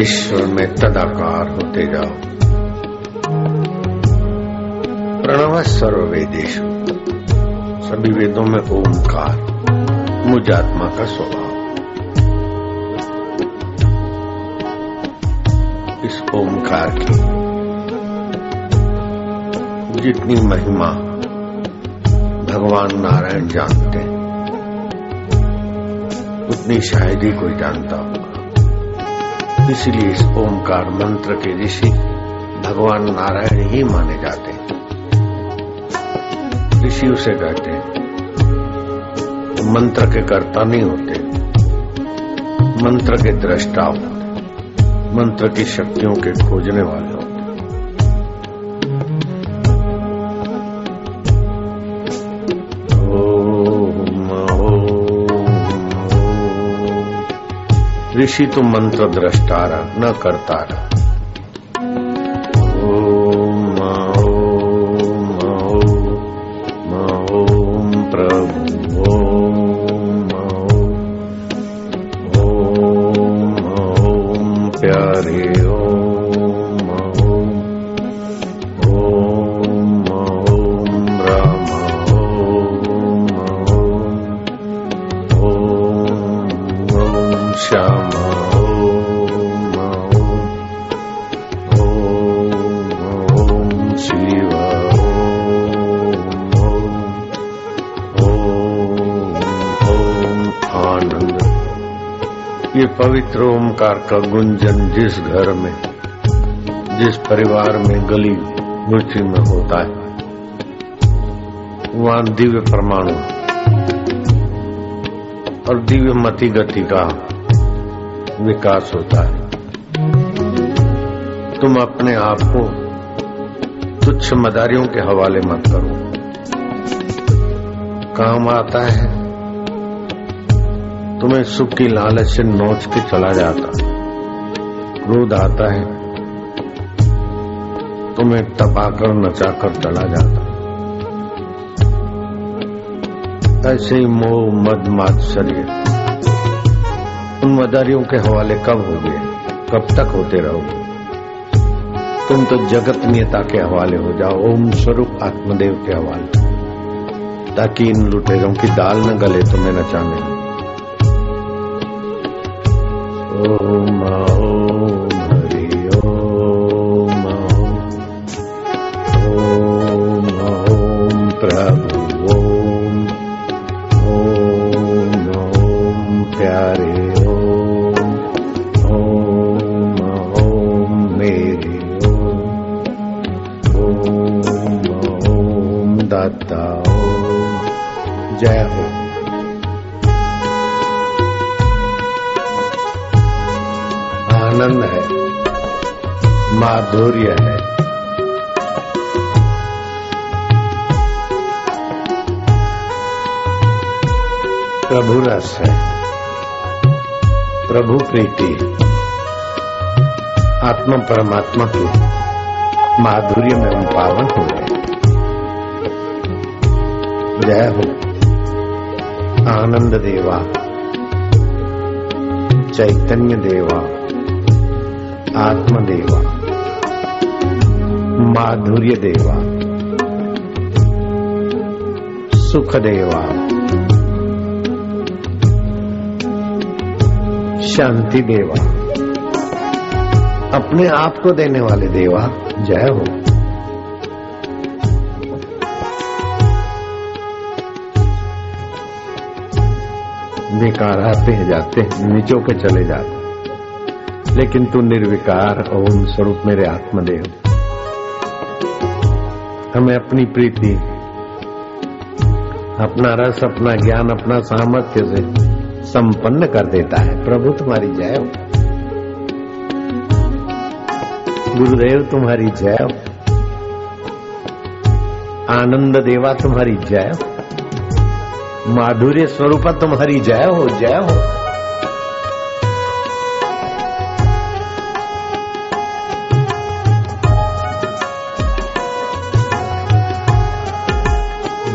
ईश्वर में तदाकार होते जाओ। प्रणव सर्ववेदेश, सभी वेदों में ओंकार मुझ आत्मा का स्वभाव। इस ओंकार की जितनी महिमा भगवान नारायण जानते हैं, उतनी शायद ही कोई जानता होगा इसलिए इस ओमकार मंत्र के ऋषि भगवान नारायण ही माने जाते हैं। ऋषि उसे कहते हैं तो मंत्र के कर्ता नहीं होते, मंत्र के दृष्टा होते, मंत्र की शक्तियों के खोजने वाले ऋषि तो मंत्र द्रष्टारा न करतारा ओम ओम ओम ओम प्रभु ओम ओम प्यारे ओम पवित्र ओमकार का गुंजन जिस घर में, जिस परिवार में गली गुची में होता है, वहाँ दिव्य परमाणु और दिव्य मति गति का विकास होता है। तुम अपने आप को तुच्छ मदारियों के हवाले मत करो। काम आता है तुम्हें सुख की लालच से नोच के चला जाता। क्रोध आता है। तुम्हें तपाकर, नचाकर चला जाता। ऐसे ही मोह, मद, मात्सर्य। उन मदारियों के हवाले कब हो गए कब तक होते रहोगे? तुम तो जगत नियता के हवाले हो जाओ, ओम स्वरूप आत्मदेव के हवाले। ताकि इन लुटेरों की दाल न गले तुम्हें नचाने ओम ओम माधुर्य है। प्रभु रस है। प्रभु प्रीति। आत्मा परमात्मा के माधुर्य में हम पावन हो गए। जय हो। आनंद देवा। चैतन्य देवा। आत्मदेवा। माधुर्य देवा सुख देवा शांति देवा अपने आप को देने वाले देवा, जय हो। विकार आते हैं जाते हैं, नीचो के चले जाते लेकिन तू निर्विकार ओम स्वरूप मेरे आत्मदेव। हमें अपनी प्रीति, अपना रस, अपना ज्ञान, अपना सामर्थ्य से संपन्न कर देता है। प्रभु, तुम्हारी जय हो। गुरुदेव, तुम्हारी जय हो। आनंद देवा, तुम्हारी जय हो। माधुर्य स्वरूप, तुम्हारी जय हो जय हो।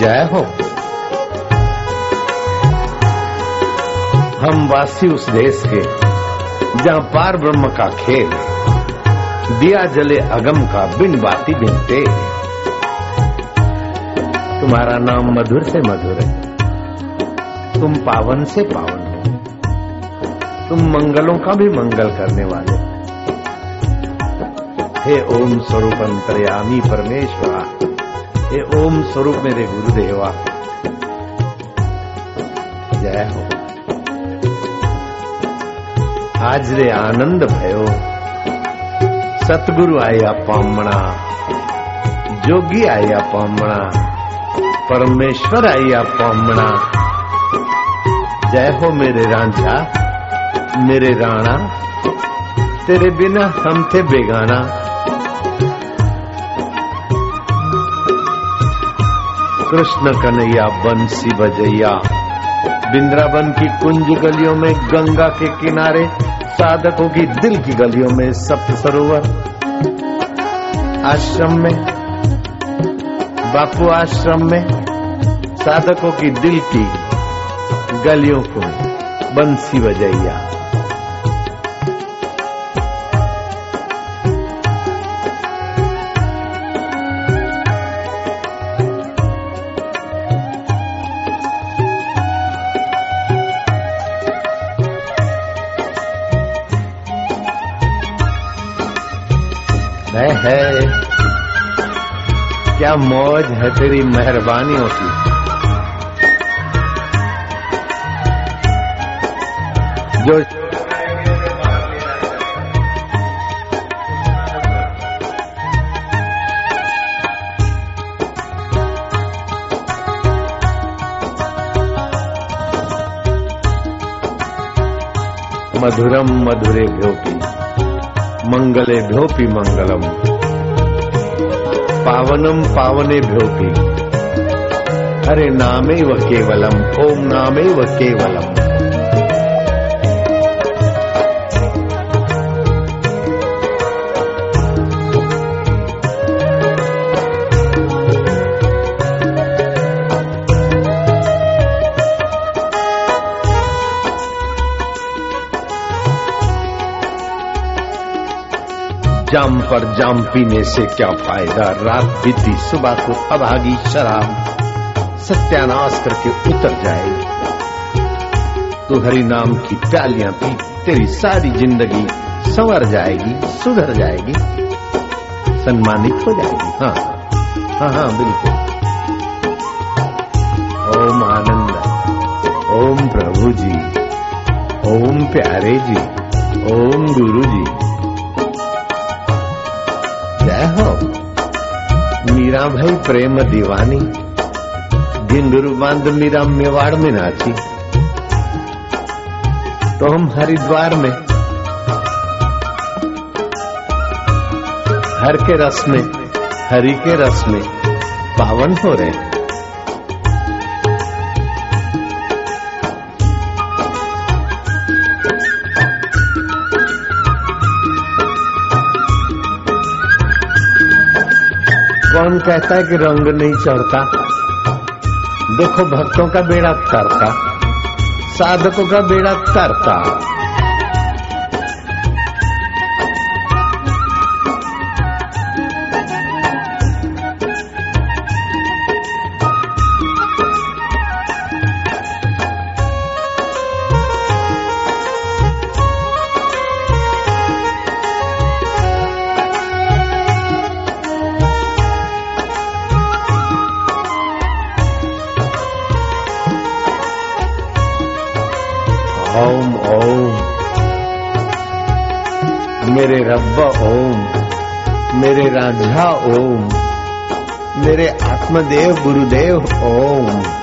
जय हो? हम वासी उस देश के, जहाँ पार ब्रह्म का खेल दिया जले अगम का बिन बाती बिनते तुम्हारा नाम मधुर से मधुर है। तुम पावन से पावन हो। तुम मंगलों का भी मंगल करने वाले हे ओम स्वरूप अंतर्यामी परमेश्वरा हे ओम स्वरूप मेरे गुरुदेवा। जय हो। आज रे आनंद भयो। सतगुरु आया पामणा। जोगी आया पामणा। परमेश्वर आया पामणा। जय हो मेरे रांझा, मेरे राणा। तेरे बिना हम थे बेगाना। कृष्ण कन्हैया, बंसी बजैया। बिंद्रावन की कुंज गलियों में, गंगा के किनारे, साधकों की दिल की गलियों में सप्त सरोवर। आश्रम में, बापू आश्रम में, साधकों की दिल की गलियों को, बंसी बजैया। क्या मौज है तेरी मेहरबानियों की? जो मधुरम मधुरे भ्योपी मंगले भ्योपी मंगलम। पावनम पावने भ्योपी हरे नामे व केवलम ओम नामे व केवलम। जाम पर जाम पीने से क्या फ़ायदा? रात बीती, सुबह को अभागी शराब। सत्यानाश करके उतर जाएगी तो हरि नाम की प्यालियाँ पी तेरी सारी ज़िंदगी संवर जाएगी, सुधर जाएगी। सम्मानित हो जाएगी। हाँ हाँ हाँ बिल्कुल। ओम आनंद, ओम प्रभु जी, ओम प्यारे जी, ओम गुरु जी। जय हो। मीरा भाई प्रेम दीवानी घिंगरू बाँध मीरा मेवाड़ में नाची तो हम हरिद्वार में, हर के रस में, हरि के रस में पावन हो रहे हैं। कौन कहता है कि रंग नहीं चढ़ता। देखो भक्तों का बेड़ा तरता। साधकों का बेड़ा तरता। रांझा ओम। मेरे आत्मदेव गुरुदेव ओम।